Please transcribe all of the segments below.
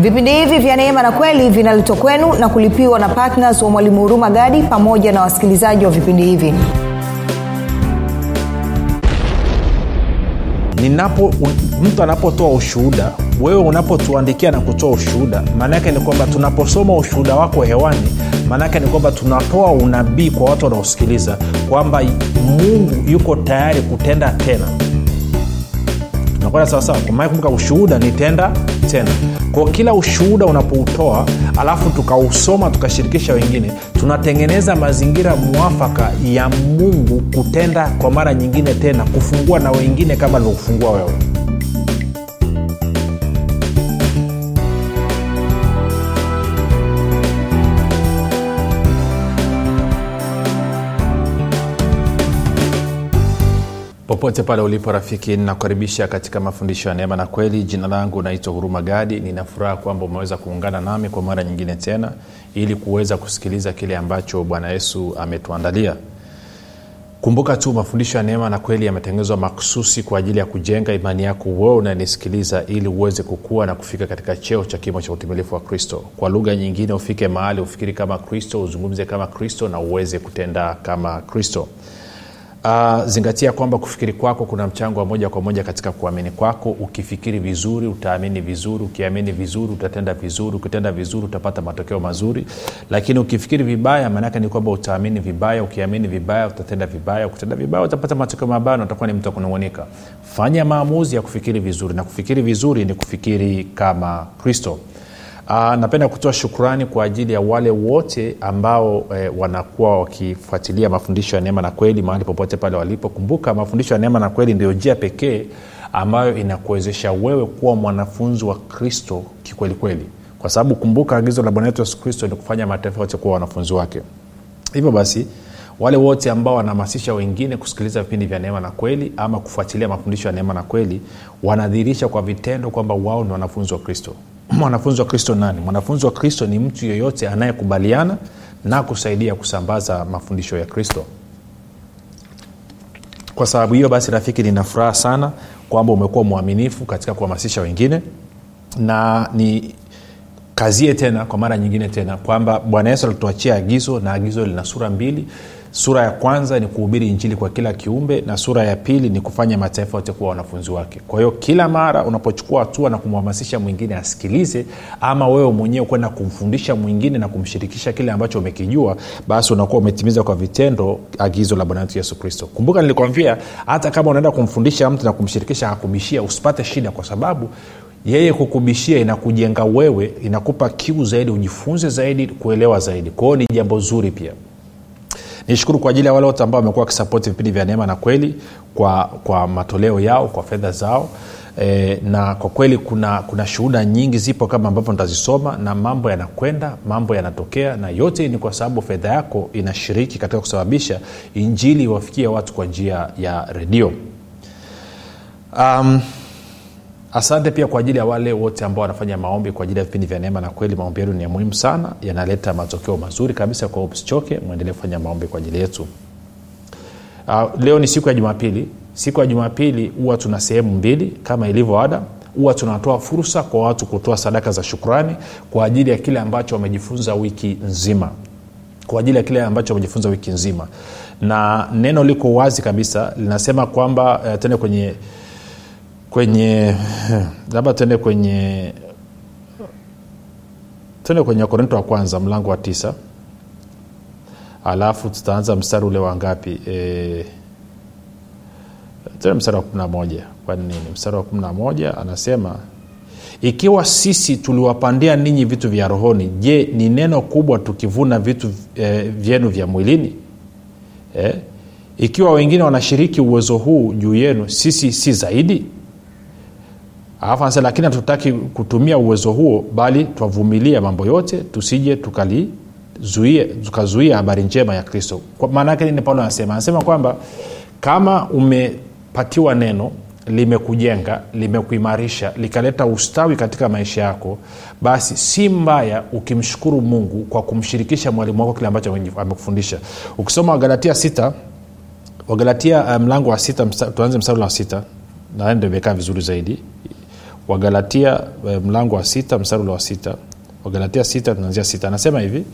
vipindi hivi vya neema na kweli vinaletwa kwenu na kulipiwa na ptns wa mwalimu huruma gadi pamoja na wasikilizaji wa vipindi hivi. Ninapo mtu anapotoa ushuhuda wewe unapotuandikia na kutoa ushuhuda maanaake ni kwamba tunaposoma ushuhuda wako hewani maanaake ni kwamba tunatoa unabii kwa watu wanaosikiliza kwamba mungu yuko tayari kutenda tena tunakwenda sawasawa kwa maana kumbuka ushuhuda ni tenda tena. Kwa kila ushuhuda unapoutoa alafu tukausoma tukashirikisha wengine tunatengeneza mazingira mwafaka ya mungu kutenda kwa mara nyingine tena kufungua na wengine kama alivyokufungua wewe popote pale ulipo rafiki ninakukaribisha katika mafundisho ya neema na kweli. Jina langu naitwa huruma gadi. Ninafuraha kwamba umeweza kuungana nami kwa mara nyingine tena ili kuweza kusikiliza kile ambacho bwana yesu ametuandalia. Kumbuka tu mafundisho ya neema na kweli yametengenezwa makususi kwa ajili ya kujenga imani yako wewe unanisikiliza ili uweze kukua na kufika katika cheo cha kimo cha utimilifu wa kristo. Kwa lugha nyingine ufike mahali ufikiri kama kristo uzungumze kama kristo na uweze kutenda kama kristo Uh, zingatia kwamba kufikiri kwako kuna mchango wa moja kwa moja katika kuamini kwako. Ukifikiri vizuri utaamini vizuri. Ukiamini vizuri utatenda vizuri. Ukitenda vizuri utapata matokeo mazuri. Lakini ukifikiri vibaya maanake ni kwamba utaamini vibaya. Ukiamini vibaya utatenda vibaya. Ukitenda vibaya utapata matokeo mabaya na utakuwa ni mtu wa kunung'unika. Fanya maamuzi ya kufikiri vizuri. Na kufikiri vizuri ni kufikiri kama kristo Uh, napenda kutoa shukrani kwa ajili ya wale wote ambao e, wanakuwa wakifuatilia mafundisho ya neema na kweli mahali popote pale walipo. Kumbuka mafundisho ya neema na kweli ndio njia pekee ambayo inakuwezesha wewe kuwa mwanafunzi wa kristo kikwelikweli kwa sababu kumbuka agizo la bwana wetu yesu kristo ni kufanya mataifa yote kuwa wanafunzi wake. Hivyo basi wale wote ambao wanahamasisha wengine kusikiliza vipindi vya neema na kweli ama kufuatilia mafundisho ya neema na kweli wanadhihirisha kwa vitendo kwamba wao ni wanafunzi wa kristo mwanafunzi wa kristo nani? Mwanafunzi wa kristo ni mtu yeyote anayekubaliana na kusaidia kusambaza mafundisho ya kristo. Kwa sababu hiyo basi rafiki nina furaha sana kwamba umekuwa mwaminifu katika kuhamasisha wengine na ni kazie tena kwa mara nyingine tena kwamba bwana yesu alituachia agizo na agizo lina sura mbili. Sura ya kwanza ni kuhubiri injili kwa kila kiumbe na sura ya pili ni kufanya mataifa yote kuwa wanafunzi wake. Kwa hiyo kila mara unapochukua hatua na kumhamasisha mwingine asikilize ama wewe mwenyewe kwenda kumfundisha mwingine na kumshirikisha kile ambacho umekijua basi unakuwa umetimiza kwa vitendo agizo la bwana wetu yesu kristo. Kumbuka nilikwambia hata kama unaenda kumfundisha mtu na kumshirikisha akakubishia usipate shida kwa sababu yeye kukubishia inakujenga wewe inakupa kiu zaidi ujifunze zaidi kuelewa zaidi. Kwao ni jambo zuri pia. Nishukuru kwa ajili ya wale wote ambao wamekuwa wakisapoti vipindi vya neema na kweli kwa, kwa matoleo yao kwa fedha zao. E, na kwa kweli kuna kuna shuhuda nyingi zipo kama ambavyo nitazisoma na mambo yanakwenda mambo yanatokea na yote ni kwa sababu fedha yako inashiriki katika kusababisha injili iwafikie watu kwa njia ya redio. Um, asante pia kwa ajili ya wale wote ambao wanafanya maombi kwa ajili ya vipindi vya neema na kweli. Maombi yenu ni ya muhimu sana yanaleta matokeo mazuri kabisa kwa usichoke mwendelee kufanya maombi kwa ajili yetu. Uh, leo ni siku ya jumapili. Siku ya jumapili huwa tuna sehemu mbili kama ilivyo ada huwa tunatoa fursa kwa watu kutoa sadaka za shukrani kwa ajili ya kile ambacho wamejifunza wiki nzima. Kwa ajili ya kile ambacho wamejifunza wiki nzima. Na neno liko wazi kabisa linasema kwamba uh, tende kwenye kwenye labda tuende kwenye tuende kwenye wakorinto wa kwanza mlango wa tisa. Alafu tutaanza mstari ule wa ngapi? E, tuende mstari wa kumi na moja. Kwa nini? Mstari wa kumi na moja anasema ikiwa sisi tuliwapandia ninyi vitu vya rohoni je ni neno kubwa tukivuna vitu e, vyenu vya mwilini? E? ikiwa wengine wanashiriki uwezo huu juu yenu sisi si zaidi alafu anasema lakini hatutaki kutumia uwezo huo bali twavumilia mambo yote tusije tukazuia habari njema ya kristo. Maana yake nini paulo anasema? Anasema kwamba kama umepatiwa neno limekujenga limekuimarisha likaleta ustawi katika maisha yako basi si mbaya ukimshukuru mungu kwa kumshirikisha mwalimu wako kile ambacho amekufundisha. Ukisoma wagalatia sita wagalatia mlango um, wa sita tuanze mstari wa sita na ndo imekaa vizuri zaidi wagalatia eh, mlango wa sita mstari ule wa sita. Wagalatia sita tunaanzia sita. Anasema hivi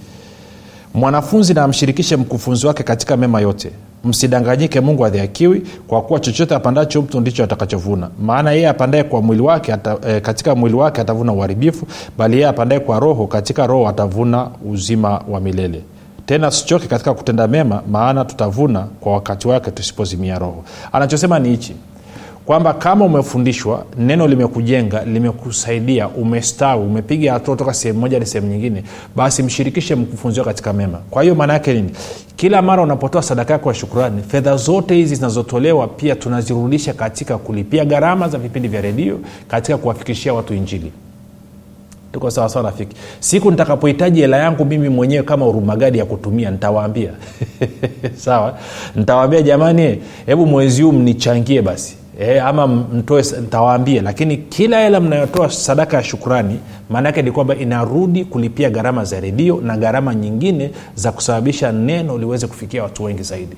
mwanafunzi na amshirikishe mkufunzi wake katika mema yote. Msidanganyike mungu adhiakiwi kwa kuwa chochote apandacho mtu ndicho atakachovuna. Maana yeye apandaye kwa mwili wake ata, e, katika mwili wake atavuna uharibifu bali yeye apandaye kwa roho katika roho atavuna uzima wa milele. Tena sichoke katika kutenda mema maana tutavuna kwa wakati wake tusipozimia roho. Anachosema ni hichi kwamba kama umefundishwa neno limekujenga limekusaidia umestawi umepiga hatua toka sehemu moja hadi sehemu nyingine basi mshirikishe mkufunzi wako katika mema. Kwa hiyo maana yake nini? Kila mara unapotoa sadaka yako ya shukurani fedha zote hizi zinazotolewa pia tunazirudisha katika kulipia gharama za vipindi vya redio katika kuwafikishia watu injili. Tuko sawasawa rafiki? Siku nitakapohitaji hela yangu mimi mwenyewe kama urumagadi ya kutumia nitawaambia. Sawa? Nitawaambia jamani hebu mwezi huu mnichangie basi e, ama mtoe ntawaambia lakini kila hela mnayotoa sadaka ya shukurani maana yake ni kwamba inarudi kulipia gharama za redio na gharama nyingine za kusababisha neno liweze kufikia watu wengi zaidi.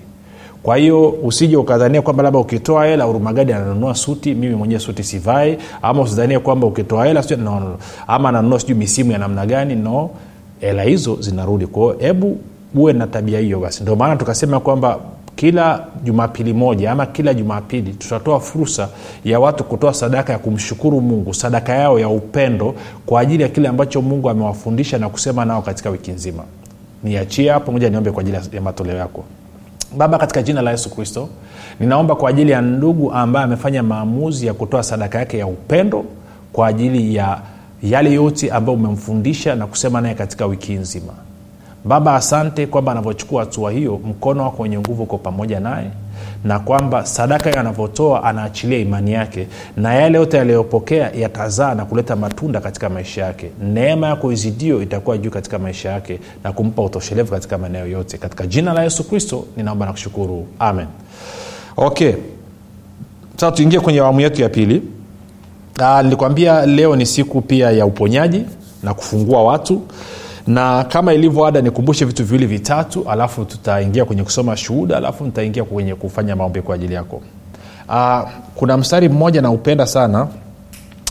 Kwa hiyo usije ukadhania kwamba labda ukitoa hela urumagadi ananunua suti mimi mwenyewe suti sivai ama usidhanie kwamba ukitoa hela no, no. ama ananunua sijui misimu ya namna gani no. Hela hizo zinarudi. Kwao hebu uwe na tabia hiyo basi. Ndio maana tukasema kwamba kila jumapili moja ama kila jumapili tutatoa fursa ya watu kutoa sadaka ya kumshukuru mungu sadaka yao ya upendo kwa ajili ya kile ambacho mungu amewafundisha na kusema nao katika wiki nzima. Niachie hapo moja niombe kwa ajili ya matoleo yako. Baba katika jina la yesu kristo ninaomba kwa ajili ya ndugu ambaye amefanya maamuzi ya kutoa sadaka yake ya upendo kwa ajili ya yale yote ambayo umemfundisha na kusema naye katika wiki nzima baba asante kwamba anavyochukua hatua hiyo mkono wako wenye nguvu uko pamoja naye na kwamba sadaka anavyotoa anaachilia imani yake na yale yote yaliyopokea yatazaa na kuleta matunda katika maisha yake. Neema yako izidio itakuwa juu katika maisha yake na kumpa utoshelevu katika maeneo yote. Katika jina la yesu kristo ninaomba na kushukuru. Amen. Okay. Sasa tuingie kwenye awamu yetu ya pili. Nilikwambia leo ni siku pia ya uponyaji na kufungua watu na kama ilivyo ada nikumbushe vitu viwili vitatu alafu tutaingia kwenye kusoma shuhuda alafu nitaingia kwenye kufanya maombi kwa ajili yako. Uh, kuna mstari mmoja naupenda sana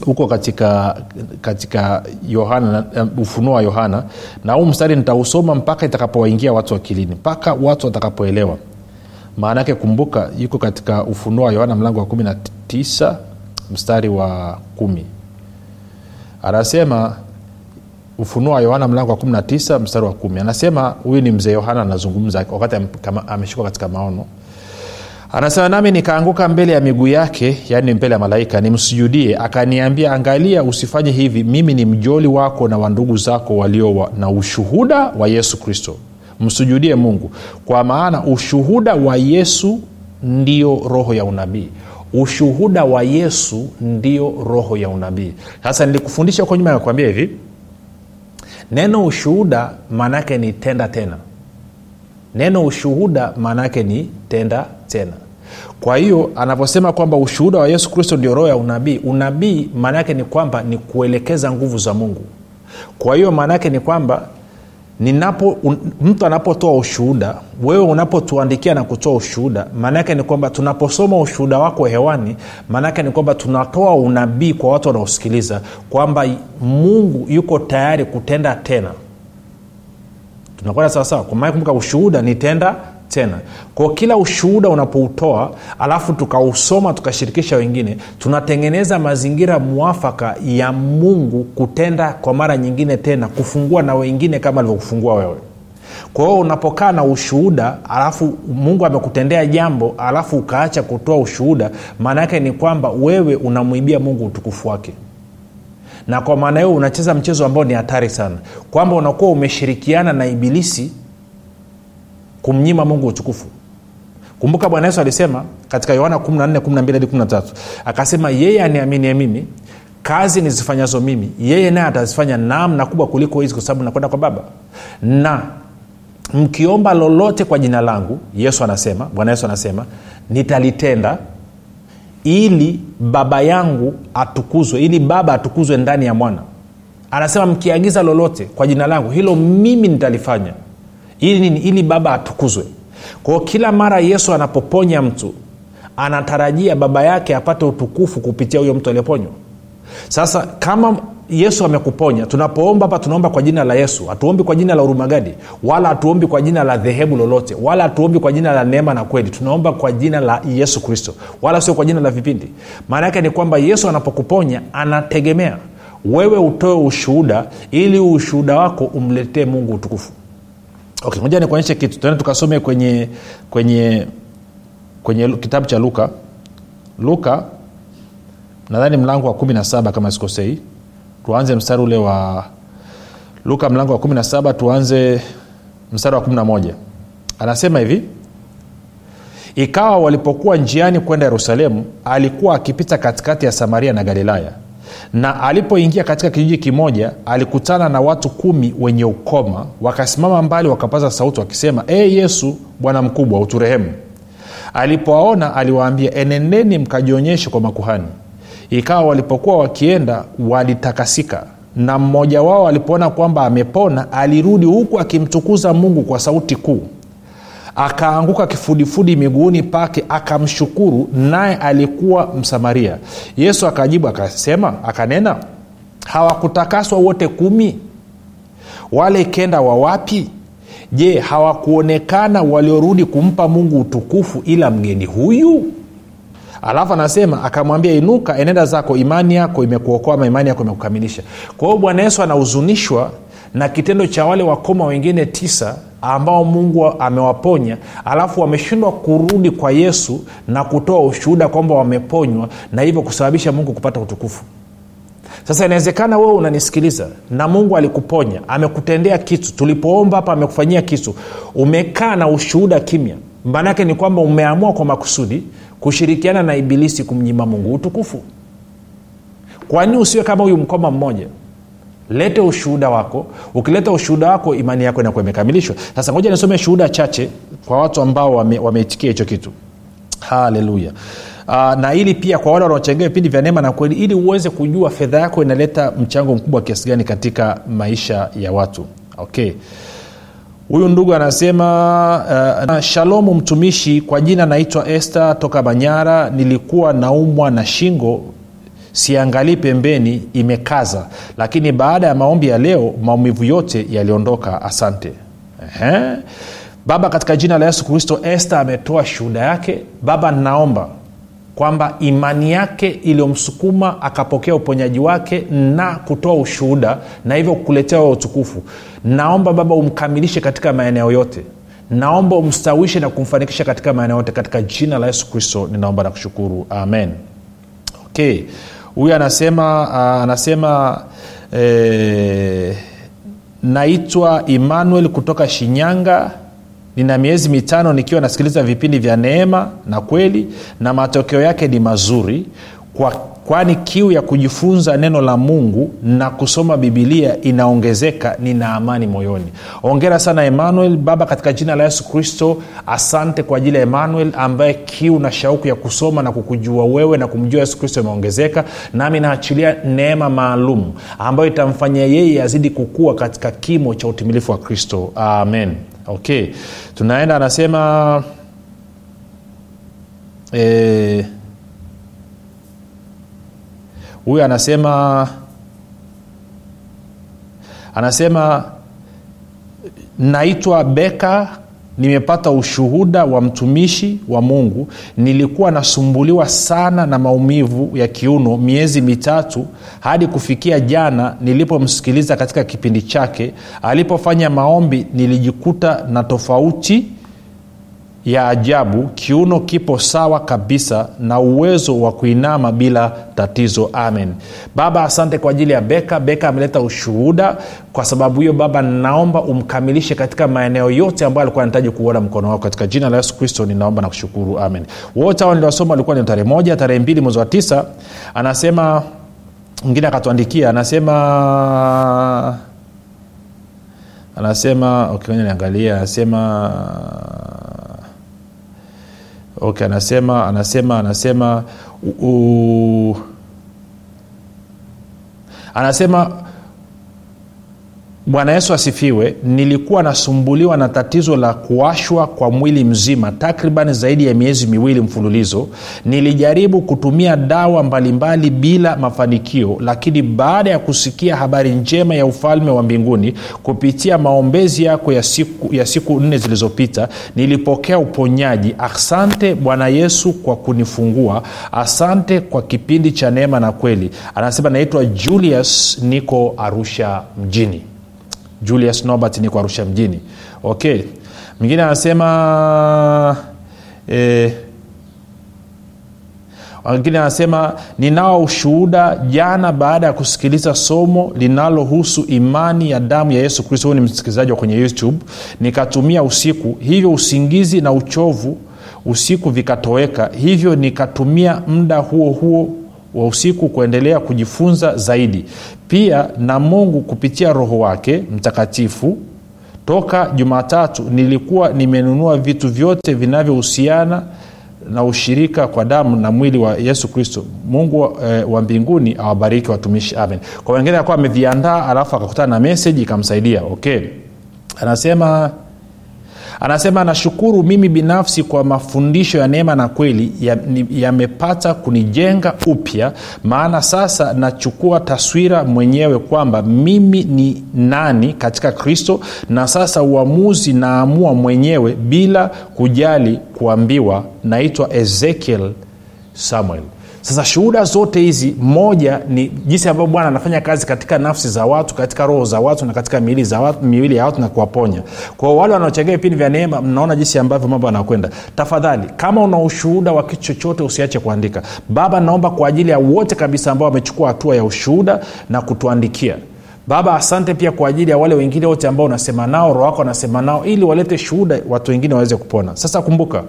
huko katika katika yohana ufunuo wa yohana na huu mstari nitausoma mpaka itakapowaingia watu akilini mpaka watu watakapoelewa. Maana yake kumbuka yuko katika ufunuo wa yohana mlango wa 19 mstari wa kumi. Anasema ufunuo wa yohana mlango wa 19 mstari wa kumi. Anasema huyu ni mzee yohana anazungumza wakati ameshikwa katika maono. Anasema nami nikaanguka mbele ya miguu yake yaani mbele ya malaika nimsujudie. Akaniambia angalia usifanye hivi. Mimi ni mjoli wako na wandugu zako walio wa, na ushuhuda wa yesu kristo. Msujudie mungu. Kwa maana ushuhuda wa yesu ndio roho ya unabii. Ushuhuda wa yesu ndio roho ya unabii. Sasa nilikufundisha huko nyuma nakwambia hivi neno ushuhuda maanaake ni tenda tena. Neno ushuhuda maanaake ni tenda tena. Kwa hiyo anavyosema kwamba ushuhuda wa yesu kristo ndio roho ya unabii unabii maana yake ni kwamba ni kuelekeza nguvu za mungu. Kwa hiyo maana yake ni kwamba ninapo mtu anapotoa ushuhuda wewe unapotuandikia na kutoa ushuhuda maanaake ni kwamba tunaposoma ushuhuda wako hewani maanaake ni kwamba tunatoa unabii kwa watu wanaosikiliza kwamba mungu yuko tayari kutenda tena. Tunakwenda sawasawa? Kwa kumbuka ushuhuda ni tenda tena. Kwa kila ushuhuda unapoutoa alafu tukausoma tukashirikisha wengine tunatengeneza mazingira mwafaka ya mungu kutenda kwa mara nyingine tena kufungua na wengine kama alivyokufungua wewe. Kwa hiyo unapokaa na ushuhuda alafu mungu amekutendea jambo alafu ukaacha kutoa ushuhuda maana yake ni kwamba wewe unamwibia mungu utukufu wake. Na kwa maana hiyo unacheza mchezo ambao ni hatari sana. Kwamba unakuwa umeshirikiana na ibilisi kumnyima mungu utukufu. Kumbuka bwana yesu alisema katika yohana 14 akasema yeye aniaminie mimi kazi nizifanyazo mimi yeye naye atazifanya namna kubwa kuliko hizi kwa sababu nakwenda kwa baba. Na mkiomba lolote kwa jina langu yesu anasema bwana yesu anasema nitalitenda ili baba yangu atukuzwe ili baba atukuzwe ndani ya mwana. Anasema mkiagiza lolote kwa jina langu hilo mimi nitalifanya ili nini? Ili baba atukuzwe. Kwao kila mara yesu anapoponya mtu anatarajia baba yake apate utukufu kupitia huyo mtu aliyeponywa. Sasa kama yesu amekuponya tunapoomba hapa tunaomba kwa jina la yesu. Hatuombi kwa jina la urumagadi wala hatuombi kwa jina la dhehebu lolote. Wala hatuombi kwa jina la neema na kweli. Tunaomba kwa jina la yesu kristo. Wala sio kwa jina la vipindi. Maana yake ni kwamba yesu anapokuponya anategemea. Wewe utoe ushuhuda ili ushuhuda wako umletee mungu utukufu okay moja nikuonyeshe kitu. Tuende tukasome kwenye kwenye kwenye kitabu cha luka. Luka nadhani mlango wa 17 kama sikosei. Tuanze mstari ule wa luka mlango wa 17 tuanze mstari wa 11 anasema hivi ikawa walipokuwa njiani kwenda yerusalemu alikuwa akipita katikati ya samaria na galilaya na alipoingia katika kijiji kimoja alikutana na watu kumi wenye ukoma wakasimama mbali wakapaza sauti wakisema e yesu bwana mkubwa uturehemu. Alipowaona aliwaambia enendeni mkajionyeshe kwa makuhani. Ikawa walipokuwa wakienda walitakasika. Na mmoja wao alipoona kwamba amepona alirudi huku akimtukuza mungu kwa sauti kuu akaanguka kifudifudi miguuni pake akamshukuru naye alikuwa msamaria. Yesu akajibu akasema akanena hawakutakaswa wote kumi? Wale kenda wa wapi? Je hawakuonekana waliorudi kumpa mungu utukufu ila mgeni huyu? Alafu anasema akamwambia inuka enenda zako imani yako imekuokoa ama imani yako imekukamilisha. Kwa hiyo bwana yesu anahuzunishwa na kitendo cha wale wakoma wengine tisa ambao mungu amewaponya alafu wameshindwa kurudi kwa yesu na kutoa ushuhuda kwamba wameponywa na hivyo kusababisha mungu kupata utukufu. Sasa inawezekana wewe unanisikiliza na mungu alikuponya amekutendea kitu tulipoomba hapa amekufanyia kitu umekaa na ushuhuda kimya. Maanaake ni kwamba umeamua kwa makusudi kushirikiana na ibilisi kumnyima mungu utukufu. Kwanii usiwe kama huyu mkoma mmoja lete ushuhuda wako. Ukileta ushuhuda wako imani yako inakuwa imekamilishwa. Sasa ngoja nisome shuhuda chache kwa watu ambao wameitikia wame hicho kitu. Haleluya uh, na ili pia kwa wale wanaochangia vipindi vya neema na kweli ili uweze kujua fedha yako inaleta mchango mkubwa kiasi gani katika maisha ya watu. Okay. Huyu ndugu anasema uh, shalomu mtumishi kwa jina naitwa este toka manyara nilikuwa naumwa na shingo siangalii pembeni imekaza. Lakini baada ya maombi ya leo maumivu yote yaliondoka. Asante. Ehe. baba katika jina la yesu kristo este ametoa shuhuda yake. Baba naomba kwamba imani yake iliyomsukuma akapokea uponyaji wake na kutoa ushuhuda na hivyo kukuletea wa utukufu. Naomba baba umkamilishe katika maeneo yote. Naomba umstawishe na kumfanikisha katika maeneo yote. Katika jina la yesu kristo ninaomba na kushukuru. Amen. Okay huyu anasema anasema eh, naitwa emmanuel kutoka shinyanga. Nina miezi mitano nikiwa nasikiliza vipindi vya neema na kweli na matokeo yake ni mazuri. Kwa kwani kiu ya kujifunza neno la mungu na kusoma bibilia inaongezeka nina amani moyoni. Ongera sana emmanuel baba katika jina la yesu kristo asante kwa ajili ya emmanuel ambaye kiu na shauku ya kusoma na kukujua wewe na kumjua yesu kristo imeongezeka nami naachilia neema maalum ambayo itamfanya yeye azidi kukua katika kimo cha utimilifu wa kristo. Amen. Okay. Tunaenda anasema eh, huyu anasema anasema naitwa beka nimepata ushuhuda wa mtumishi wa mungu. Nilikuwa nasumbuliwa sana na maumivu ya kiuno miezi mitatu hadi kufikia jana nilipomsikiliza katika kipindi chake. Alipofanya maombi nilijikuta na tofauti ya ajabu kiuno kipo sawa kabisa na uwezo wa kuinama bila tatizo. Amen. Baba asante kwa ajili ya beka. Beka ameleta ushuhuda. Kwa sababu hiyo baba naomba umkamilishe katika maeneo yote ambayo alikuwa anahitaji kuona mkono wako. Katika jina la yesu kristo ninaomba na kushukuru. Amen. Wote hao niliwasoma walikuwa ni tarehe moja tarehe mbili mwezi wa tisa. Anasema mwingine akatuandikia anasema anasema okay, niangalia anasema okay anasema anasema anasema u, u, anasema bwana yesu asifiwe. Nilikuwa nasumbuliwa na tatizo la kuashwa kwa mwili mzima takriban zaidi ya miezi miwili mfululizo. Nilijaribu kutumia dawa mbalimbali bila mafanikio lakini baada ya kusikia habari njema ya ufalme wa mbinguni kupitia maombezi yako ya siku, ya siku nne zilizopita nilipokea uponyaji. Asante bwana yesu kwa kunifungua. Asante kwa kipindi cha neema na kweli. Anasema naitwa julius niko arusha mjini julius nobert niko arusha mjini. Okay. Mwingine anasema eh, anasema ninao ushuhuda jana baada ya kusikiliza somo linalohusu imani ya damu ya yesu kristo. Huyu ni msikilizaji wa kwenye youtube. Nikatumia usiku hivyo usingizi na uchovu usiku vikatoweka. Hivyo nikatumia muda huo huo wa usiku kuendelea kujifunza zaidi. Pia na mungu kupitia roho wake mtakatifu. Toka jumatatu nilikuwa nimenunua vitu vyote vinavyohusiana na ushirika kwa damu na mwili wa yesu kristo. Mungu eh, wa mbinguni awabariki watumishi. Amen. Kwa wengine akuwa ameviandaa alafu akakutana na meseji ikamsaidia. Okay. Anasema anasema nashukuru mimi binafsi kwa mafundisho ya neema na kweli yamepata ya kunijenga upya maana sasa nachukua taswira mwenyewe kwamba mimi ni nani katika kristo na sasa uamuzi naamua mwenyewe bila kujali kuambiwa. Naitwa ezekiel samuel sasa shuhuda zote hizi moja ni jinsi ambavyo bwana anafanya kazi katika nafsi za watu katika roho za watu na katika miili, za ya watu na kuwaponya. Kwao wale wanaochangia vipindi vya neema mnaona jinsi ambavyo mambo yanakwenda. Tafadhali kama una ushuhuda wa kitu chochote usiache kuandika. Baba naomba kwa ajili ya wote kabisa ambao wamechukua hatua ya ushuhuda na kutuandikia. Baba asante pia kwa ajili ya wale wengine wote ambao unasema nao roho wako anasema nao ili walete shuhuda watu wengine waweze kupona. Sasa kumbuka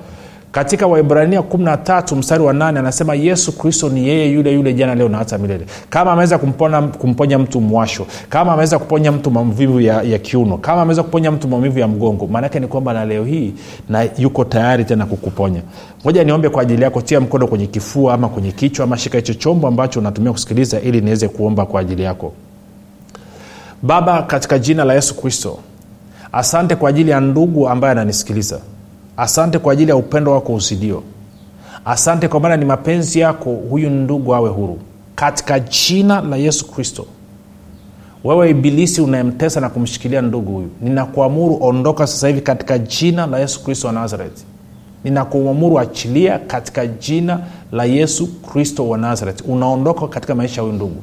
katika waibrania 13 mstari wa 8 anasema yesu kristo ni yeye yule yule jana leo na hata milele. Kama ameweza kumpona, kumponya mtu mwasho kama ameweza kuponya mtu maumivu ya, ya kiuno kama ameweza kuponya mtu maumivu ya mgongo maanake ni kwamba na leo hii na yuko tayari tena kukuponya. Moja niombe kwa ajili yako tia mkono kwenye kifua ama kwenye kichwa ama shika hicho chombo ambacho unatumia kusikiliza ili niweze kuomba kwa ajili yako. Baba katika jina la yesu kristo asante kwa ajili ya ndugu ambaye ananisikiliza asante kwa ajili ya upendo wako usidio. Asante kwa maana ni mapenzi yako huyu ndugu awe huru. Katika jina la yesu kristo. Wewe ibilisi unayemtesa na kumshikilia ndugu huyu ninakuamuru ondoka sasa hivi katika jina la yesu kristo wa nazareti ninakuamuru achilia katika jina la yesu kristo wa nazareti unaondoka katika maisha huyu ndugu.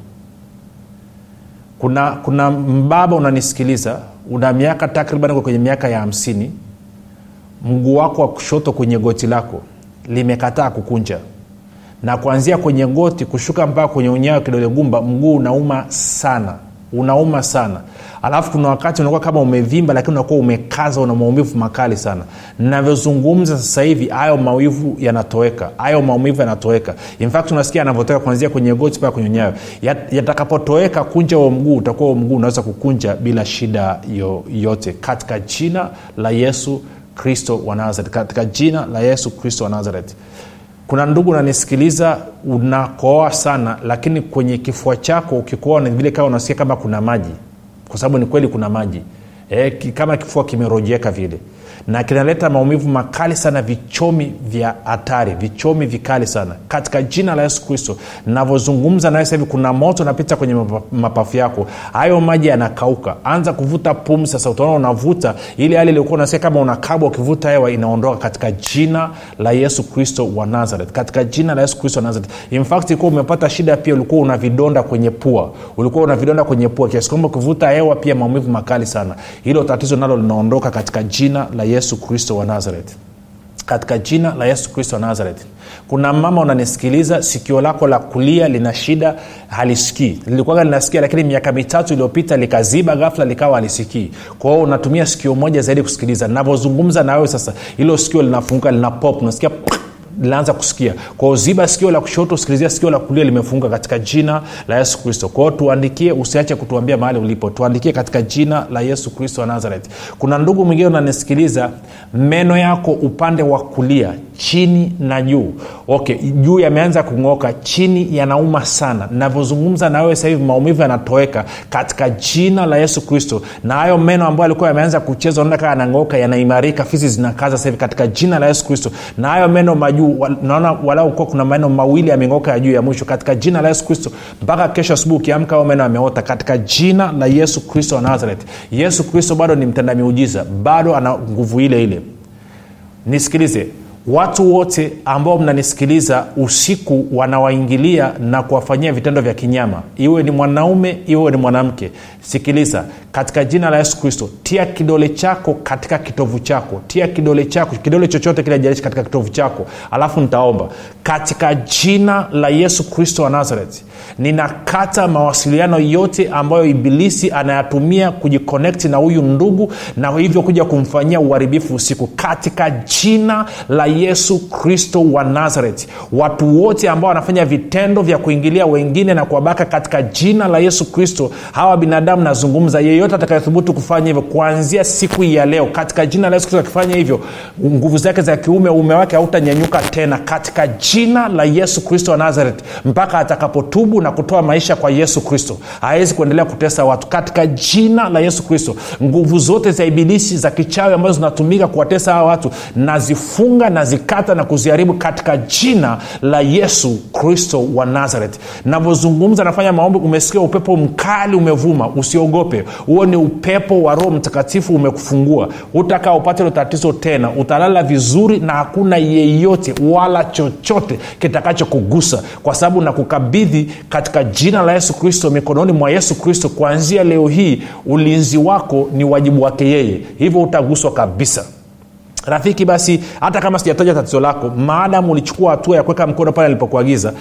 Kuna kuna mbaba unanisikiliza una miaka takriban kwenye miaka ya hamsini mguu wako wa kushoto kwenye goti lako limekataa kukunja. Na kuanzia kwenye goti kushuka mpaka kwenye unyayo kidole gumba mguu unauma sana. Unauma sana. Alafu kuna wakati unakuwa kama umevimba lakini unakuwa umekaza una maumivu makali sana. Navyozungumza sasa hivi hayo maumivu yanatoweka. Hayo maumivu yanatoweka. Infact unasikia anavyotoka kuanzia kwenye goti mpaka kwenye nyayo yatakapotoweka kunja huo mguu utakuwa huo mguu unaweza kukunja bila shida yoyote katika jina la yesu kristo wa nazareth. Katika jina la yesu kristo wa nazaret kuna ndugu unanisikiliza unakoa sana lakini kwenye kifua chako ukikoa vile kama unasikia kama kuna maji. Kwa sababu ni kweli kuna maji. E, kama kifua kimerojeka vile na kinaleta maumivu makali sana vichomi vya hatari vichomi vikali sana. Katika jina la yesu kristo navyozungumza nawe hivi kuna moto unapita kwenye mapafu yako. Hayo maji yanakauka. Anza kuvuta pumzi sasa utaona unavuta. Ile hali iliokuwa unasikia kama unakabwa ukivuta hewa inaondoka katika jina la yesu kristo wa nazareth. Katika jina la yesu kristo wa nazareth. Infact ilikuwa umepata shida pia ulikuwa una vidonda kwenye pua. Ulikuwa una vidonda kwenye pua kiasi kwamba ukivuta hewa pia maumivu makali sana. Hilo tatizo nalo linaondoka katika jina la yesu kristo wa nazareth. Katika jina la yesu kristo wa nazareth. Kuna mama unanisikiliza sikio lako la kulia lina shida halisikii. Lilikuwaga linasikia lakini miaka mitatu iliyopita likaziba ghafla likawa halisikii. Kwa unatumia sikio moja zaidi kusikiliza. Navyozungumza na wewe sasa hilo sikio linafunguka lina pop unasikia linaanza kusikia. Kwao ziba sikio la kushoto usikilizia sikio la kulia limefunga katika jina la yesu kristo. Kwao tuandikie usiache kutuambia mahali ulipo. Tuandikie katika jina la yesu kristo wa nazareth. Kuna ndugu mwingine unanisikiliza meno yako upande wa kulia chini na juu. Okay juu yameanza kung'oka chini yanauma sana. Navyozungumza na wewe sahivi maumivu yanatoweka katika jina la yesu kristo. Na hayo meno ambayo alikuwa yameanza kucheza naona kaa yanang'oka yanaimarika fizi zinakaza sahivi katika jina la yesu kristo. Na hayo meno majuu wa- naona walau kuwa kuna maneno mawili yameng'oka ya juu ya mwisho katika jina la yesu kristo. Mpaka kesho asubuhi ukiamka hayo meno yameota katika jina la yesu kristo wa nazareth. Yesu kristo bado ni mtenda miujiza bado ana nguvu ile ile. Nisikilize watu wote ambao mnanisikiliza usiku wanawaingilia na kuwafanyia vitendo vya kinyama. Iwe ni mwanaume iwe ni mwanamke sikiliza katika jina la yesu kristo tia kidole chako katika kitovu chako. Tia kidole chako kidole chochote kile jalishi katika kitovu chako. Alafu nitaomba. Katika jina la yesu kristo wa nazareti ninakata mawasiliano yote ambayo ibilisi anayatumia kujikonekti na huyu ndugu na hivyo kuja kumfanyia uharibifu usiku. Katika jina la yesu kristo wa nazareti watu wote ambao wanafanya vitendo vya kuingilia wengine na kuwabaka katika jina la yesu kristo hawa binadamu nazungumza yeyote atakayethubutu kufanya hivyo kuanzia siku ya leo katika jina la yesu kristo akifanya hivyo nguvu zake za kiume uume wake hautanyanyuka tena katika jina la yesu kristo wa nazareth mpaka atakapotubu na kutoa maisha kwa yesu kristo. Hawezi kuendelea kutesa watu. Katika jina la yesu kristo nguvu zote za ibilisi za kichawi ambazo zinatumika kuwatesa hawa watu nazifunga nazikata na kuziharibu katika jina la yesu kristo wa nazareth. Navyozungumza nafanya maombi umesikia upepo mkali umevuma usiogope huo ni upepo wa roho mtakatifu umekufungua. Utakaa upate hilo tatizo tena. Utalala vizuri na hakuna yeyote wala chochote kitakachokugusa. Kwa sababu nakukabidhi katika jina la yesu kristo mikononi mwa yesu kristo kuanzia leo hii ulinzi wako ni wajibu wake yeye. Hivyo utaguswa kabisa. Rafiki basi hata kama sijataja tatizo lako maadamu ulichukua hatua ya kuweka mkono pale alipokuagiza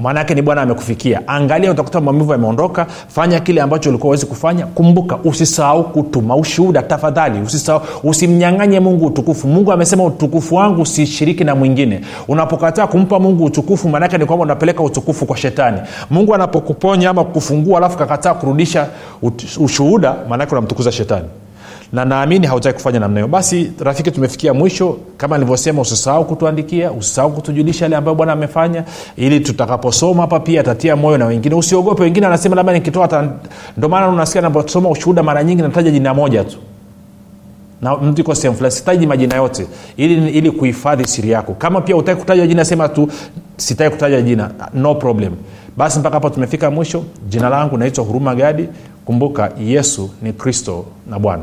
maanaake ni bwana amekufikia. Angalia utakuta maumivu yameondoka. Fanya kile ambacho ulikuwa uwezi kufanya. Kumbuka usisahau kutuma ushuhuda. Tafadhali usisahau. Usimnyang'anye mungu utukufu. Mungu amesema utukufu wangu usishiriki na mwingine. Unapokataa kumpa mungu utukufu maanake ni kwamba unapeleka utukufu kwa shetani. Mungu anapokuponya ama kufungua alafu kakataa kurudisha ushuhuda maanake unamtukuza shetani na naamini hautaki kufanya namna hiyo. Basi rafiki tumefikia mwisho. Kama nilivyosema usisahau kutuandikia usisahau kutujulisha yale ambayo bwana amefanya ili tutakaposoma hapa pia atatia moyo na wengine. Usiogope wengine anasema labda nikitoa ndio maana unasikia naposoma ushuhuda mara nyingi nataja jina moja tu. Na mtu iko sehemu fulani sitaji majina yote ili, ili kuhifadhi siri yako. Kama pia utaki kutaja jina sema tu sitaki kutaja jina no problem. Basi mpaka hapo tumefika mwisho. Jina langu naitwa huruma gadi. Kumbuka yesu ni kristo na bwana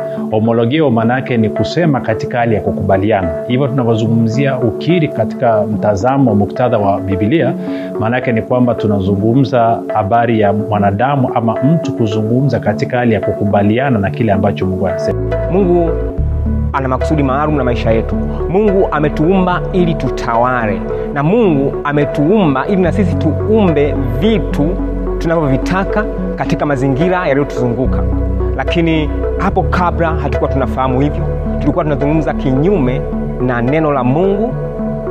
homologio maana ni kusema katika hali ya kukubaliana. Hivyo tunavyozungumzia ukiri katika mtazamo muktadha wa bibilia maana ni kwamba tunazungumza habari ya mwanadamu ama mtu kuzungumza katika hali ya kukubaliana na kile ambacho mungu anasema. Mungu ana makusudi maalum na maisha yetu. Mungu ametuumba ili tutawale. Na mungu ametuumba ili na sisi tuumbe vitu tunavyovitaka katika mazingira yaliyotuzunguka lakini hapo kabla hatukuwa tunafahamu hivyo tulikuwa tunazungumza kinyume na neno la mungu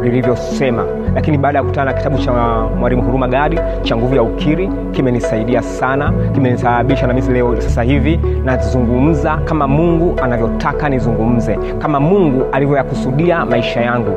lilivyosema. Lakini baada ya kukutana na kitabu cha mwalimu huruma gadi cha nguvu ya ukiri kimenisaidia sana kimenisababisha na mimi leo sasa hivi nazungumza kama mungu anavyotaka nizungumze kama mungu alivyoyakusudia maisha yangu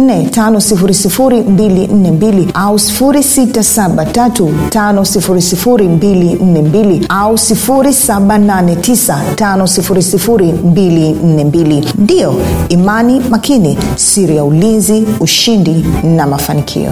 7645242 au 6735242 au 7895242 ndiyo imani makini siri ya ulinzi ushindi na mafanikio